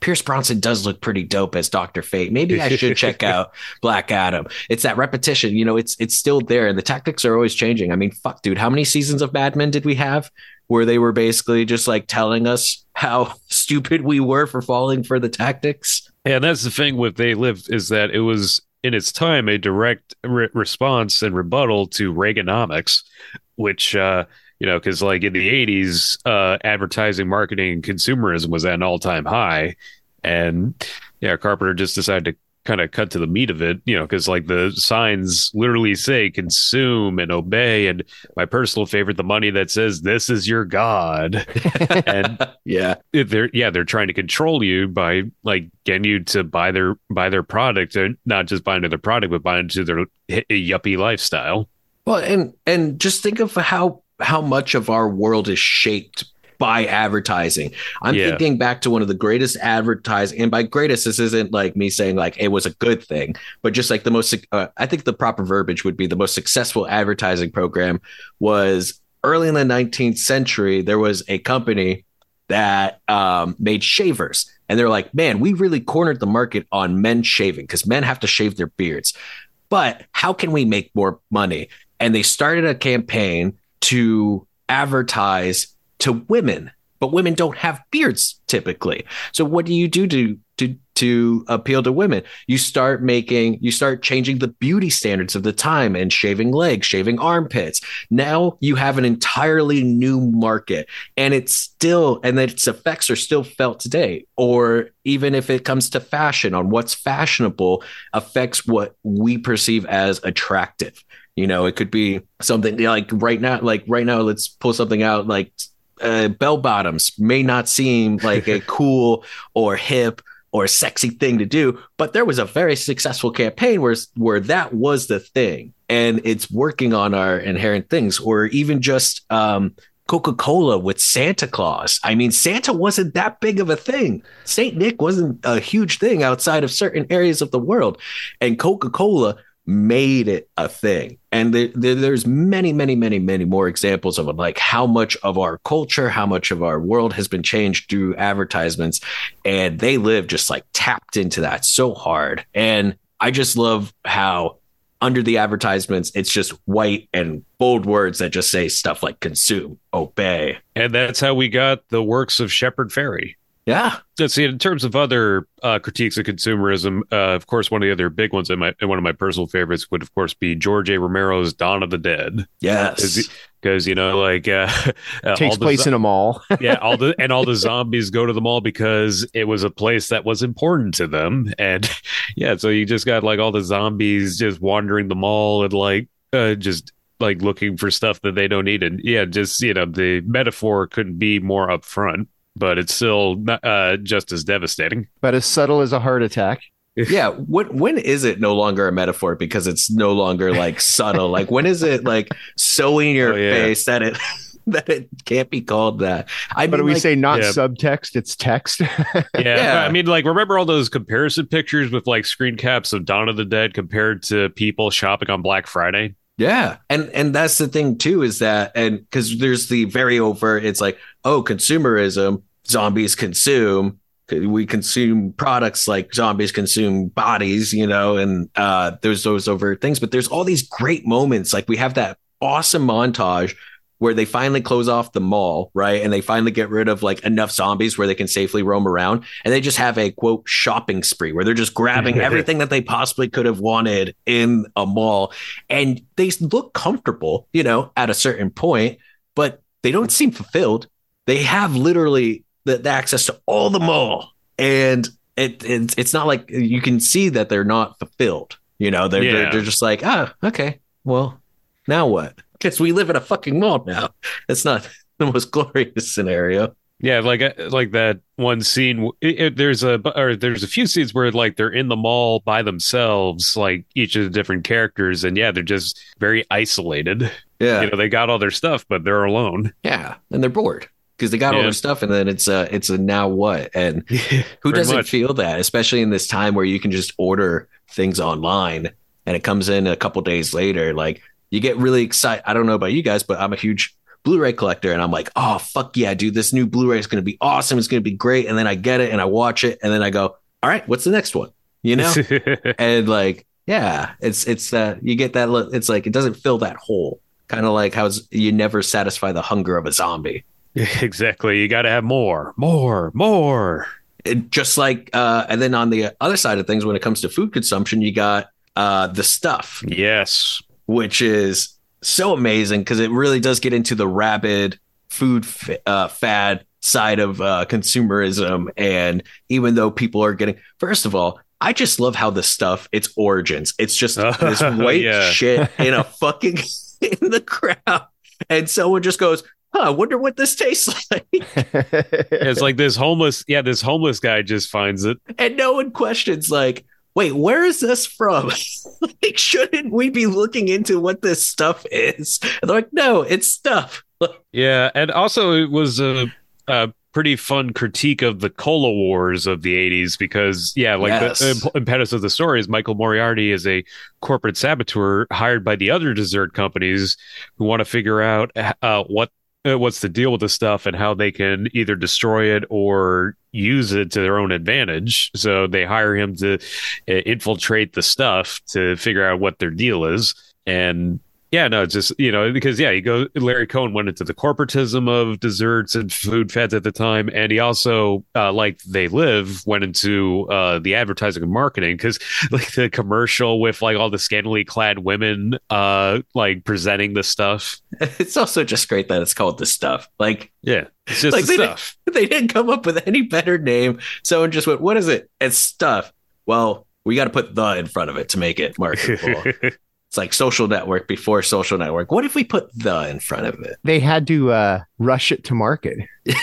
Pierce Brosnan does look pretty dope as Doctor Fate. Maybe I should check out Black Adam. It's that repetition, you know. It's it's still there, and the tactics are always changing. I mean, fuck, dude, how many seasons of Mad Men did we have where they were basically just like telling us how stupid we were for falling for the tactics? And that's the thing with They Live is that it was in its time a direct re- response and rebuttal to Reaganomics, which uh, you know, because like in the '80s, uh, advertising, marketing, and consumerism was at an all-time high, and yeah, Carpenter just decided to kind of cut to the meat of it, you know, because like the signs literally say consume and obey. And my personal favorite, the money that says this is your God. and yeah, they're yeah, they're trying to control you by like getting you to buy their buy their product and not just buying their product, but buy into their yuppie lifestyle. Well, and and just think of how how much of our world is shaped by advertising. I'm yeah. thinking back to one of the greatest advertising, and by greatest, this isn't like me saying like it was a good thing, but just like the most. Uh, I think the proper verbiage would be the most successful advertising program was early in the 19th century. There was a company that um, made shavers, and they're like, man, we really cornered the market on men shaving because men have to shave their beards. But how can we make more money? And they started a campaign to advertise to women, but women don't have beards typically. So what do you do to to to appeal to women? You start making you start changing the beauty standards of the time and shaving legs, shaving armpits. Now you have an entirely new market and it's still and its effects are still felt today or even if it comes to fashion on what's fashionable affects what we perceive as attractive. You know, it could be something like right now, like right now, let's pull something out like uh, bell bottoms may not seem like a cool or hip or sexy thing to do, but there was a very successful campaign where where that was the thing, and it's working on our inherent things, or even just um, Coca Cola with Santa Claus. I mean, Santa wasn't that big of a thing. Saint Nick wasn't a huge thing outside of certain areas of the world, and Coca Cola made it a thing. And there, there's many many many many more examples of it like how much of our culture how much of our world has been changed through advertisements. And they live just like tapped into that so hard. And i just love how under the advertisements it's just white and bold words that just say stuff like consume obey. And that's how we got the works of shepard fairey yeah. Let's see. In terms of other uh, critiques of consumerism, uh, of course, one of the other big ones, and, my, and one of my personal favorites would, of course, be George A. Romero's Dawn of the Dead. Yes. Because, you know, like. Uh, Takes place zo- in a mall. yeah. All the And all the zombies go to the mall because it was a place that was important to them. And yeah, so you just got like all the zombies just wandering the mall and like uh, just like looking for stuff that they don't need. And yeah, just, you know, the metaphor couldn't be more upfront but it's still uh, just as devastating. But as subtle as a heart attack. yeah. When when is it no longer a metaphor because it's no longer like subtle? like when is it like so in your oh, yeah. face that it that it can't be called that? I but mean, we like, say not yeah. subtext, it's text. yeah. yeah. I mean, like remember all those comparison pictures with like screen caps of Dawn of the Dead compared to people shopping on Black Friday? Yeah. And and that's the thing too is that and because there's the very overt, it's like, oh, consumerism, zombies consume. We consume products like zombies consume bodies, you know, and uh there's those overt things, but there's all these great moments. Like we have that awesome montage where they finally close off the mall, right? And they finally get rid of like enough zombies where they can safely roam around. And they just have a quote shopping spree where they're just grabbing everything that they possibly could have wanted in a mall. And they look comfortable, you know, at a certain point, but they don't seem fulfilled. They have literally the, the access to all the mall. And it, it, it's not like you can see that they're not fulfilled. You know, they're, yeah. they're, they're just like, oh, okay, well, now what? Because we live in a fucking mall now. It's not the most glorious scenario. Yeah, like uh, like that one scene. It, it, there's a or there's a few scenes where like they're in the mall by themselves, like each of the different characters, and yeah, they're just very isolated. Yeah, you know, they got all their stuff, but they're alone. Yeah, and they're bored because they got yeah. all their stuff, and then it's a it's a now what? And who doesn't much. feel that, especially in this time where you can just order things online and it comes in a couple days later? Like you get really excited. I don't know about you guys, but I'm a huge Blu-ray collector, and I'm like, oh fuck yeah, dude, this new Blu-ray is going to be awesome. It's going to be great. And then I get it and I watch it, and then I go, all right, what's the next one? You know, and like, yeah, it's it's that you get that. It's like it doesn't fill that hole. Kind of like how you never satisfy the hunger of a zombie. Exactly. You got to have more, more, more. It, just like, uh, and then on the other side of things, when it comes to food consumption, you got uh, the stuff. Yes which is so amazing because it really does get into the rabid food uh, fad side of uh, consumerism. And even though people are getting, first of all, I just love how the stuff its origins. It's just this white Yeah. shit in a fucking in the crowd, and someone just goes, "Huh, I wonder what this tastes like." It's like this homeless, yeah, this homeless guy just finds it. and no one questions like wait where is this from? Like shouldn't we be looking into what this stuff is? And they're like no it's stuff. Yeah, and also it was a, a pretty fun critique of the cola wars of the '80s because, yeah, like Yes. the imp- impetus of the story is Michael Moriarty is a corporate saboteur hired by the other dessert companies who want to figure out uh, what what's the deal with the stuff and how they can either destroy it or use it to their own advantage. So they hire him to uh, infiltrate the stuff to figure out what their deal is and yeah, no, it's just you know because yeah, you go. Larry Cohen went into the corporatism of desserts and food fads at the time, and he also, uh, like They Live, went into uh, the advertising and marketing because like the commercial with like all the scantily clad women, uh, like presenting the stuff. it's also just great that it's called the stuff like Yeah, it's just Like, the they stuff. they didn't come up with any better name someone just went what is it it's stuff well we got to put the in front of it to make it marketable it's like social network before social network what if we put the in front of it they had to uh, rush it to market.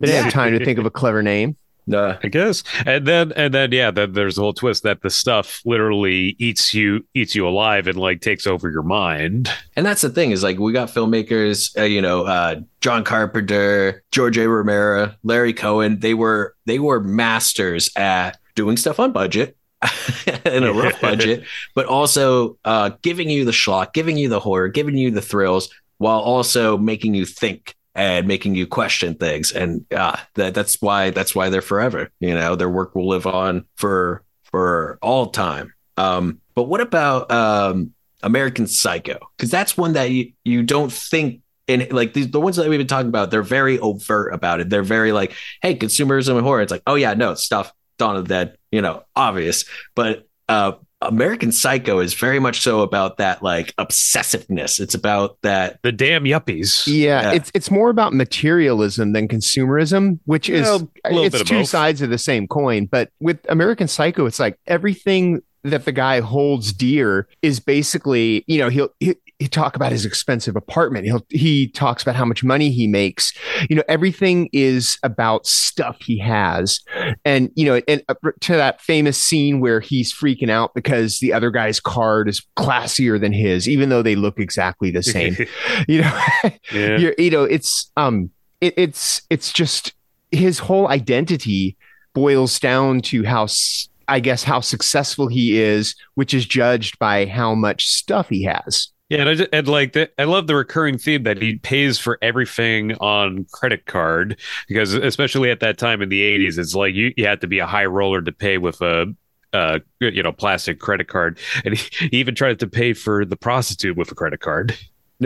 They didn't have time to think of a clever name. no I guess, and then and then yeah, then there's a whole twist that the stuff literally eats you eats you alive and like takes over your mind. And that's the thing is like we got filmmakers, uh, you know, uh, John Carpenter, George A. Romero, Larry Cohen. They were they were masters at doing stuff on budget, in a rough budget, but also uh, giving you the schlock, giving you the horror, giving you the thrills, while also making you think and making you question things. And uh, that that's why that's why they're forever. You know, their work will live on for for all time. Um, but what about um, American Psycho? Because that's one that you, you don't think in like these the ones that we've been talking about. They're very overt about it. They're very like, hey, consumerism and horror. It's like, oh yeah, no stuff. Dawn of the Dead, you know, obvious. But uh, American Psycho is very much so about that like obsessiveness. It's about that. The damn yuppies. Yeah, Yeah. it's it's more about materialism than consumerism, which is Well, it's two both. sides of the same coin. But with American Psycho, it's like everything that the guy holds dear is basically, you know, he'll he, he talk about his expensive apartment. He'll he talks about how much money he makes. You know, everything is about stuff he has, and you know, and uh, to that famous scene where he's freaking out because the other guy's card is classier than his, even though they look exactly the same. you know, yeah. you're, you know, it's um, it, it's it's just his whole identity boils down to how s- I guess how successful he is, which is judged by how much stuff he has. Yeah, and, I, ju- and like the, I love the recurring theme that he pays for everything on credit card because especially at that time in the '80s, it's like you, you had to be a high roller to pay with a, uh, you know, plastic credit card, and he, he even tried to pay for the prostitute with a credit card.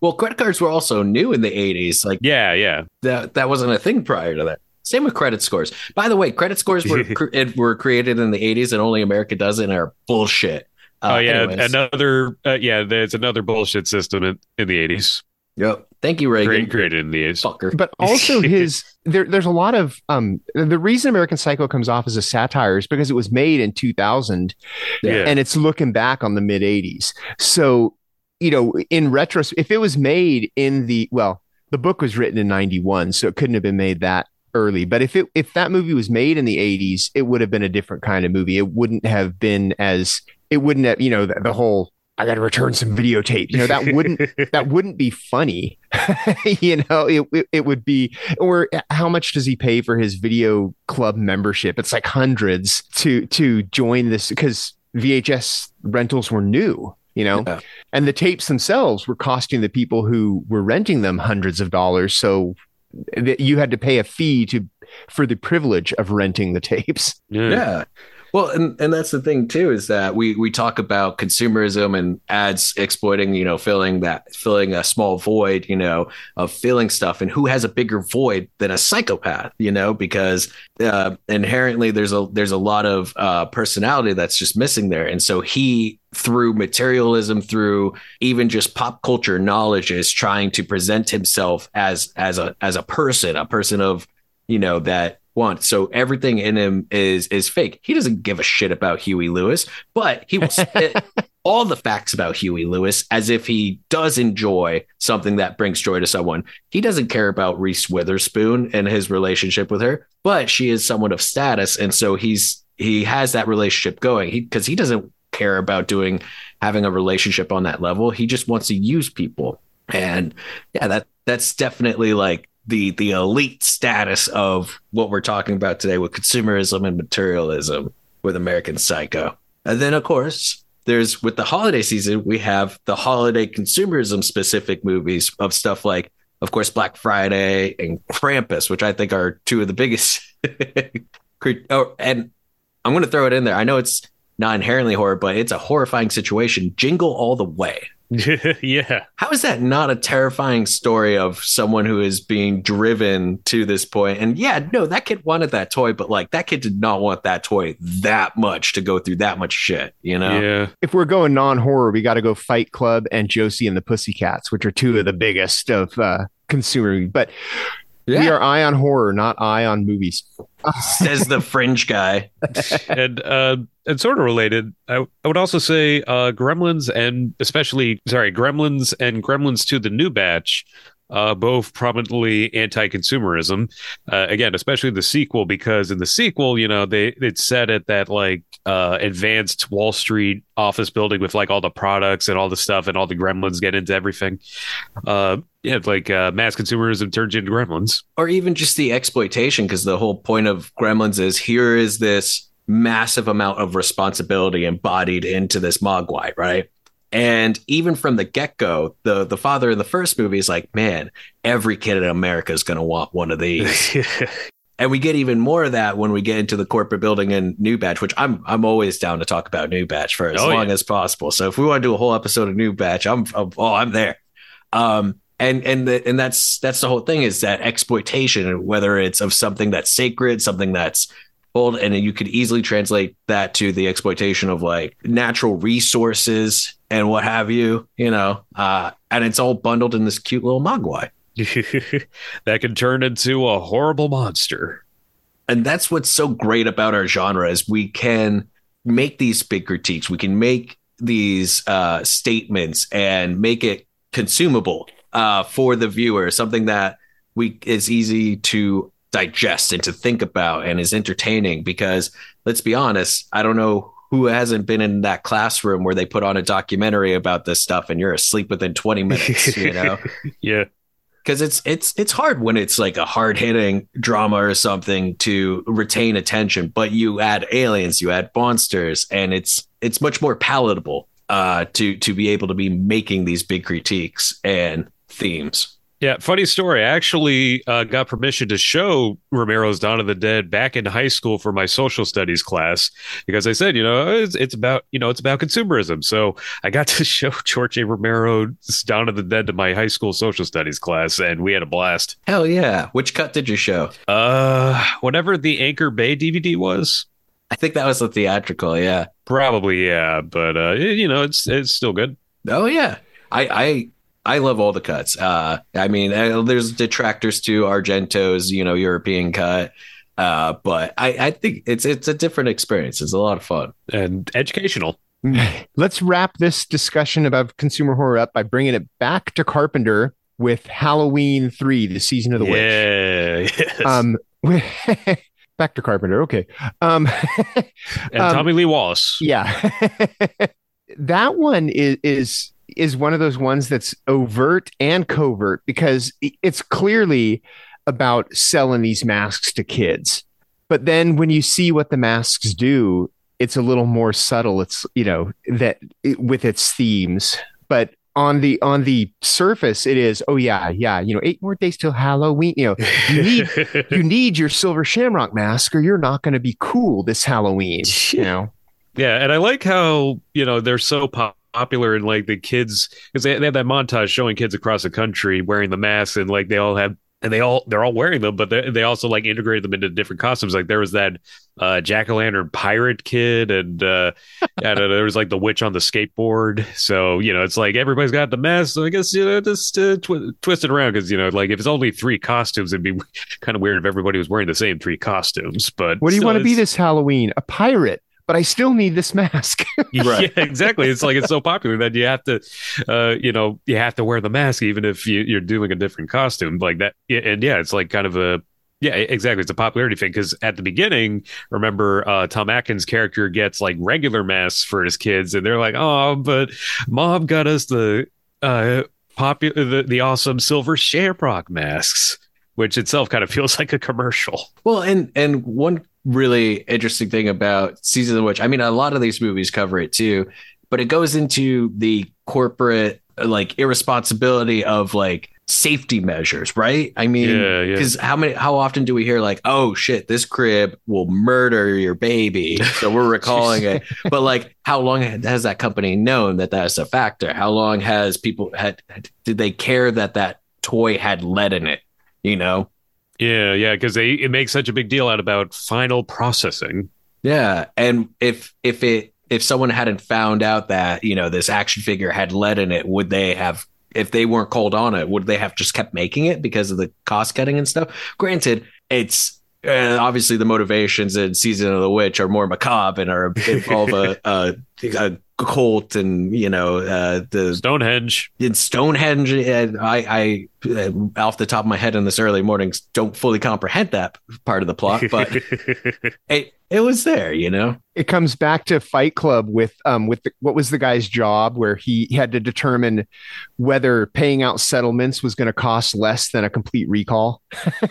well, credit cards were also new in the 80s. Like Yeah, yeah, that that wasn't a thing prior to that. Same with credit scores. By the way, credit scores were were created in the 80s and only America does it and are bullshit. Uh, oh yeah, anyways. another uh, yeah. There's another bullshit system in, in the '80s, Yep. Thank you, Reagan. Created, created in the '80s. Fucker. But also his there, there's a lot of um the reason American Psycho comes off as a satire is because it was made in 2000 Yeah. and it's looking back on the mid 80s. So, you know, in retrospect, if it was made in the well, the book was written in 91, so it couldn't have been made that early. But if it if that movie was made in the 80s, it would have been a different kind of movie. It wouldn't have been as it wouldn't have, you know, the, the whole I got to return some videotape. You know, that wouldn't that wouldn't be funny. you know, it, it it would be or how much does he pay for his video club membership? It's like hundreds to to join this because VHS rentals were new, you know, Yeah. and the tapes themselves were costing the people who were renting them hundreds of dollars. So that you had to pay a fee to for the privilege of renting the tapes. Yeah. Yeah. Well, and, and that's the thing too is that we we talk about consumerism and ads exploiting, you know, filling that filling a small void, you know, of filling stuff, and who has a bigger void than a psychopath, you know, because uh, inherently there's a there's a lot of uh, personality that's just missing there, and so he through materialism, through even just pop culture knowledge, is trying to present himself as as a as a person, a person of you know that want. So everything in him is is fake. He doesn't give a shit about Huey Lewis, but he will spit all the facts about Huey Lewis as if he does enjoy something that brings joy to someone. He doesn't care about Reese Witherspoon and his relationship with her, but she is someone of status, and so he's he has that relationship going. He because he doesn't care about doing having a relationship on that level. He just wants to use people. And yeah, that that's definitely like the the elite status of what we're talking about today with consumerism and materialism with American Psycho. And then of course, there's with the holiday season, we have the holiday consumerism specific movies of stuff like of course Black Friday and Krampus, which I think are two of the biggest oh, and I'm going to throw it in there. I know it's not inherently horror, but it's a horrifying situation. Jingle all the way. yeah. How is that not a terrifying story of someone who is being driven to this point? And yeah, no, that kid wanted that toy, but like that kid did not want that toy that much to go through that much shit, you know? Yeah. If we're going non-horror, we got to go Fight Club and Josie and the Pussycats, which are two of the biggest of uh, consumer. But yeah. we are eye on horror, not eye on movies. Says the fringe guy. and uh, and sort of related, I, I would also say uh, Gremlins and especially sorry, Gremlins and Gremlins to the new batch uh, both prominently anti-consumerism. Uh, again, especially the sequel, because in the sequel, you know, they it's set at that like uh, advanced Wall Street office building with like all the products and all the stuff, and all the gremlins get into everything. Uh, yeah, like uh, mass consumerism turns into gremlins, or even just the exploitation, because the whole point of gremlins is here is this massive amount of responsibility embodied into this mogwai, right? And even from the get go, the the father in the first movie is like, man, every kid in America is going to want one of these. and we get even more of that when we get into the corporate building in New Batch, which I'm I'm always down to talk about New Batch for as oh, long yeah. as possible. So if we want to do a whole episode of New Batch, I'm, I'm oh I'm there. Um, and and the, and that's that's the whole thing is that exploitation, whether it's of something that's sacred, something that's old, and you could easily translate that to the exploitation of like natural resources and what have you, you know, uh, and it's all bundled in this cute little mogwai. that can turn into a horrible monster. And that's what's so great about our genre is we can make these big critiques. We can make these uh, statements and make it consumable uh, for the viewer, something that we is easy to digest and to think about and is entertaining because let's be honest, I don't know who hasn't been in that classroom where they put on a documentary about this stuff and you're asleep within 20 minutes, you know? yeah. Cause it's it's it's hard when it's like a hard hitting drama or something to retain attention, but you add aliens, you add monsters, and it's it's much more palatable uh to to be able to be making these big critiques and themes. Yeah, funny story. I actually uh, got permission to show Romero's Dawn of the Dead back in high school for my social studies class because I said, you know, it's, it's about you know it's about consumerism. So I got to show George A. Romero's Dawn of the Dead to my high school social studies class, and we had a blast. Hell yeah! Which cut did you show? Uh, whatever the Anchor Bay DVD was. I think that was the theatrical. Yeah, probably. Yeah, but uh, you know, it's it's still good. Oh yeah, I I I love all the cuts. Uh, I mean, uh, there's detractors to Argento's, you know, European cut. Uh, but I, I think it's it's a different experience. It's a lot of fun and educational. Let's wrap this discussion about consumer horror up by bringing it back to Carpenter with Halloween Three: The Season of the yeah, Witch. Yes. Um, back to Carpenter. Okay. Um, and um, Tommy Lee Wallace. Yeah. that one is is is one of those ones that's overt and covert because it's clearly about selling these masks to kids. But then when you see what the masks do, it's a little more subtle. It's, you know, that it, with its themes, but on the on the surface it is oh yeah yeah you know eight more days till halloween you know you need you need your silver shamrock mask or you're not going to be cool this halloween you know yeah and i like how you know they're so pop popular and like the kids because they, they have that montage showing kids across the country wearing the masks and like they all have and they all they're all wearing them, but they, they also like integrated them into different costumes. Like there was that uh, jack o' lantern pirate kid, and uh, I don't know, there was like the witch on the skateboard. So you know, it's like everybody's got the mask. So I guess you know, just uh, tw- twist it around because you know, like if it's only three costumes, it'd be kind of weird if everybody was wearing the same three costumes. But What do you want to be this Halloween? A pirate, but I still need this mask. Right. Yeah, exactly. It's like it's so popular that you have to, uh, you know, you have to wear the mask even if you, you're doing a different costume like that. And yeah, it's like kind of a yeah, exactly. It's a popularity thing because at the beginning, remember, uh, Tom Atkins' character gets like regular masks for his kids, and they're like, "Oh, but mom got us the uh, popular, the, the awesome silver Shamrock masks," which itself kind of feels like a commercial. Well, and and one really interesting thing about Season of the Witch, I mean, a lot of these movies cover it too, but it goes into the corporate like irresponsibility of like safety measures, right? I mean, Yeah, yeah. because how many, how often do we hear like, oh shit, this crib will murder your baby, so we're recalling it. But like, how long has that company known that that's a factor? How long has people had? Did they care that that toy had lead in it? You know, Yeah, yeah, because they it makes such a big deal out about final processing. Yeah, and if if it if someone hadn't found out that you know this action figure had lead in it, would they have? If they weren't called on it, would they have just kept making it because of the cost cutting and stuff? Granted, it's uh, obviously the motivations in Season of the Witch are more macabre and are involve a, a, a cult and you know uh, the Stonehenge. in Stonehenge. And I, I uh, off the top of my head in this early mornings don't fully comprehend that part of the plot, but it it was there, you know. it comes back to Fight Club with um with the, what was the guy's job where he had to determine whether paying out settlements was going to cost less than a complete recall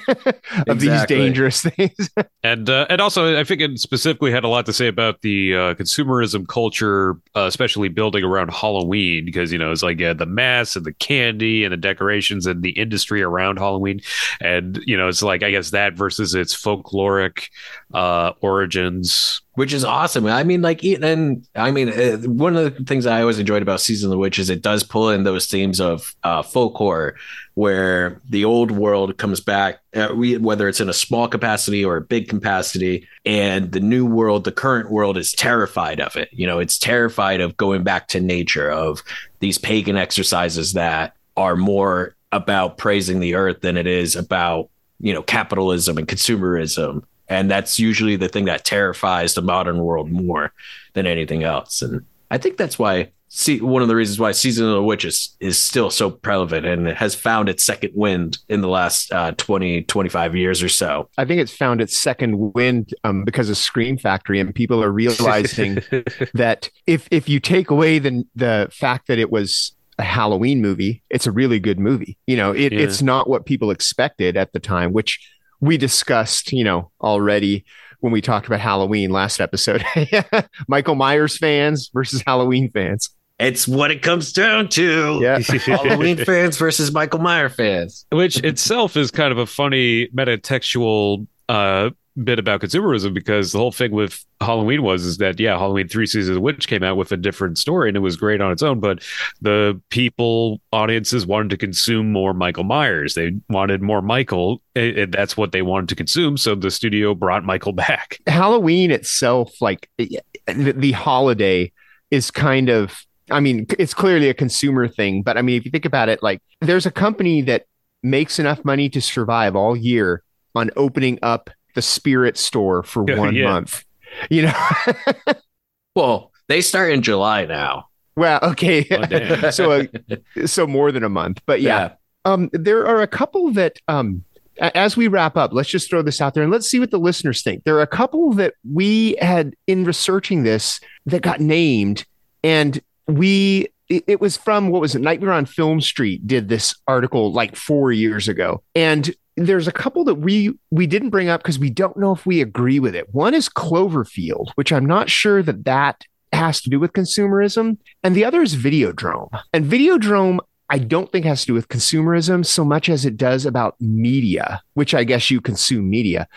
of these dangerous things. and uh, and also, I think it specifically had a lot to say about the uh, consumerism culture, uh, especially building around Halloween, because you know it's like uh, the masks and the candy and the decorations and the industry around Halloween, and you know it's like I guess that versus its folkloric uh, origins. which is awesome. I mean, like, and I mean, uh, one of the things I always enjoyed about Season of the Witch is it does pull in those themes of uh, folk horror, where the old world comes back, uh, whether it's in a small capacity or a big capacity, and the new world, the current world, is terrified of it. You know, it's terrified of going back to nature, of these pagan exercises that are more about praising the earth than it is about you know capitalism and consumerism and that's usually the thing that terrifies the modern world more than anything else and i think that's why see one of the reasons why season of the witch is, is still so prevalent and it has found its second wind in the last uh, 20 25 years or so I think it's found its second wind um, because of Scream Factory, and people are realizing that if if you take away the the fact that it was a Halloween movie, it's a really good movie. You know, it, Yeah. it's not what people expected at the time, which we discussed, you know, already when we talked about Halloween last episode. Michael Myers fans versus Halloween fans. It's what it comes down to Yeah. halloween fans versus michael meyer fans which itself is kind of a funny metatextual uh, bit about consumerism because the whole thing with Halloween was is that yeah, Halloween three seasons of the witch came out with a different story and it was great on its own, but the people audiences wanted to consume more Michael Myers. They wanted more Michael. and- and that's what they wanted to consume. So the studio brought Michael back. Halloween itself, like the, the holiday, is kind of. I mean, it's clearly a consumer thing, but I mean, if you think about it, like there's a company that makes enough money to survive all year on opening up the spirit store for one yeah. month. You know, well they start in july now well, okay, Oh, so uh, so more than a month, but yeah, Um, there are a couple that, um, as we wrap up, let's just throw this out there and let's see what the listeners think. There are a couple that we had in researching this that got named, and we it, was from what was it? Nightmare on Film Street did this article like four years ago, and there's a couple that we we didn't bring up because we don't know if we agree with it. One is Cloverfield, which I'm not sure that that has to do with consumerism, and the other is Videodrome. And Videodrome I don't think has to do with consumerism so much as it does about media, which I guess you consume media.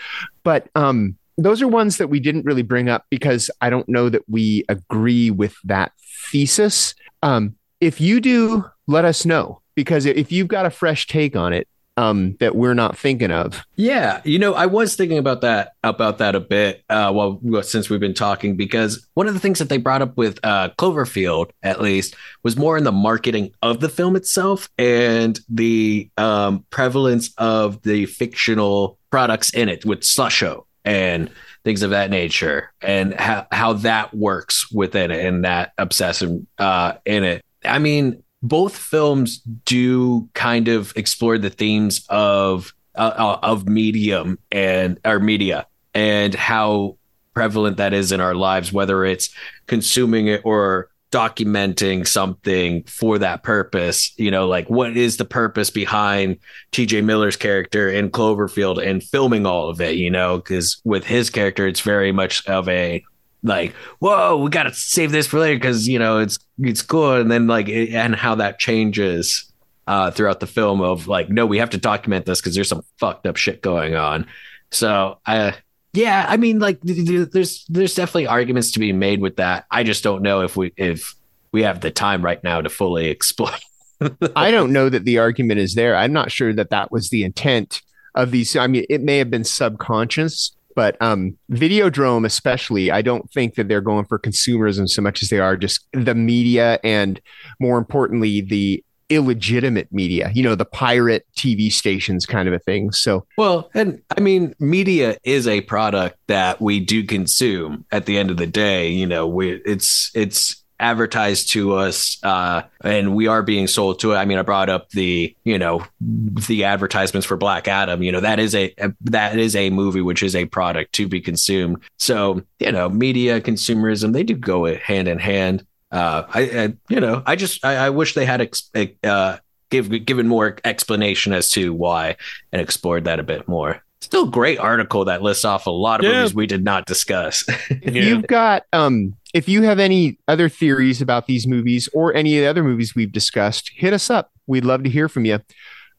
But um, those are ones that we didn't really bring up because I don't know that we agree with that thesis. Um, if you do, let us know because if you've got a fresh take on it, um, that we're not thinking of. Yeah, you know, I was thinking about that about that a bit. Uh, well, since we've been talking, because one of the things that they brought up with uh, Cloverfield, at least, was more in the marketing of the film itself and the um, prevalence of the fictional products in it with slusho and things of that nature, and how how that works within it and that obsession uh, in it. I mean, both films do kind of explore the themes of uh, uh, of medium and our media and how prevalent that is in our lives whether it's consuming it or documenting something for that purpose you know like what is the purpose behind TJ Miller's character in Cloverfield and filming all of it you know? Cuz with his character it's very much of a like whoa we got to save this for later because you know it's it's cool. And then like it, and how that changes uh throughout the film of like no we have to document this because there's some fucked up shit going on. So i yeah i mean like there's there's definitely arguments to be made with that. I just don't know if we if we have the time right now to fully explore i don't know that the argument is there. I'm not sure that that was the intent of these i mean it may have been subconscious but um, Videodrome, especially, I don't think that they're going for consumerism so much as they are just the media and more importantly, the illegitimate media, you know, the pirate TV stations kind of a thing. So, well, and I mean, media is a product that we do consume at the end of the day. You know, we it's it's advertised to us uh, and we are being sold to it. I mean, I brought up the, you know, the advertisements for Black Adam, you know, that is a, that is a movie, which is a product to be consumed. So, you know, media consumerism, they do go hand in hand. Uh, I, I you know, I just, I, I wish they had, ex- uh, give, given more explanation as to why and explored that a bit more still great article that lists off a lot of yeah. movies we did not discuss. if yeah. you've got um if you have any other theories about these movies or any of the other movies we've discussed, hit us up. We'd love to hear from you.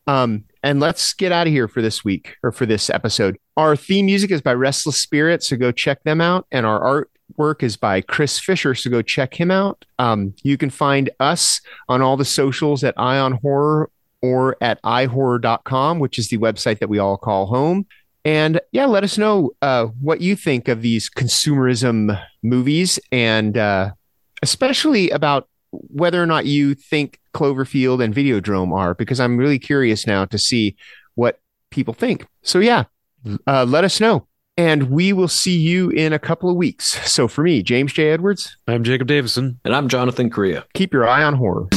Um, and let's get out of here for this week or for this episode. Our theme music is by Restless Spirit, so go check them out. And our artwork is by Chris Fisher, so go check him out. Um, you can find us on all the socials at Eye on Horror or at ihorror.com, which is the website that we all call home. And yeah, let us know uh, what you think of these consumerism movies and uh, especially about whether or not you think Cloverfield and Videodrome are, because I'm really curious now to see what people think. So yeah, uh, let us know. And we will see you in a couple of weeks. So for me, James J. Edwards. I'm Jacob Davison. And I'm Jonathan Correia. Keep your eye on horror.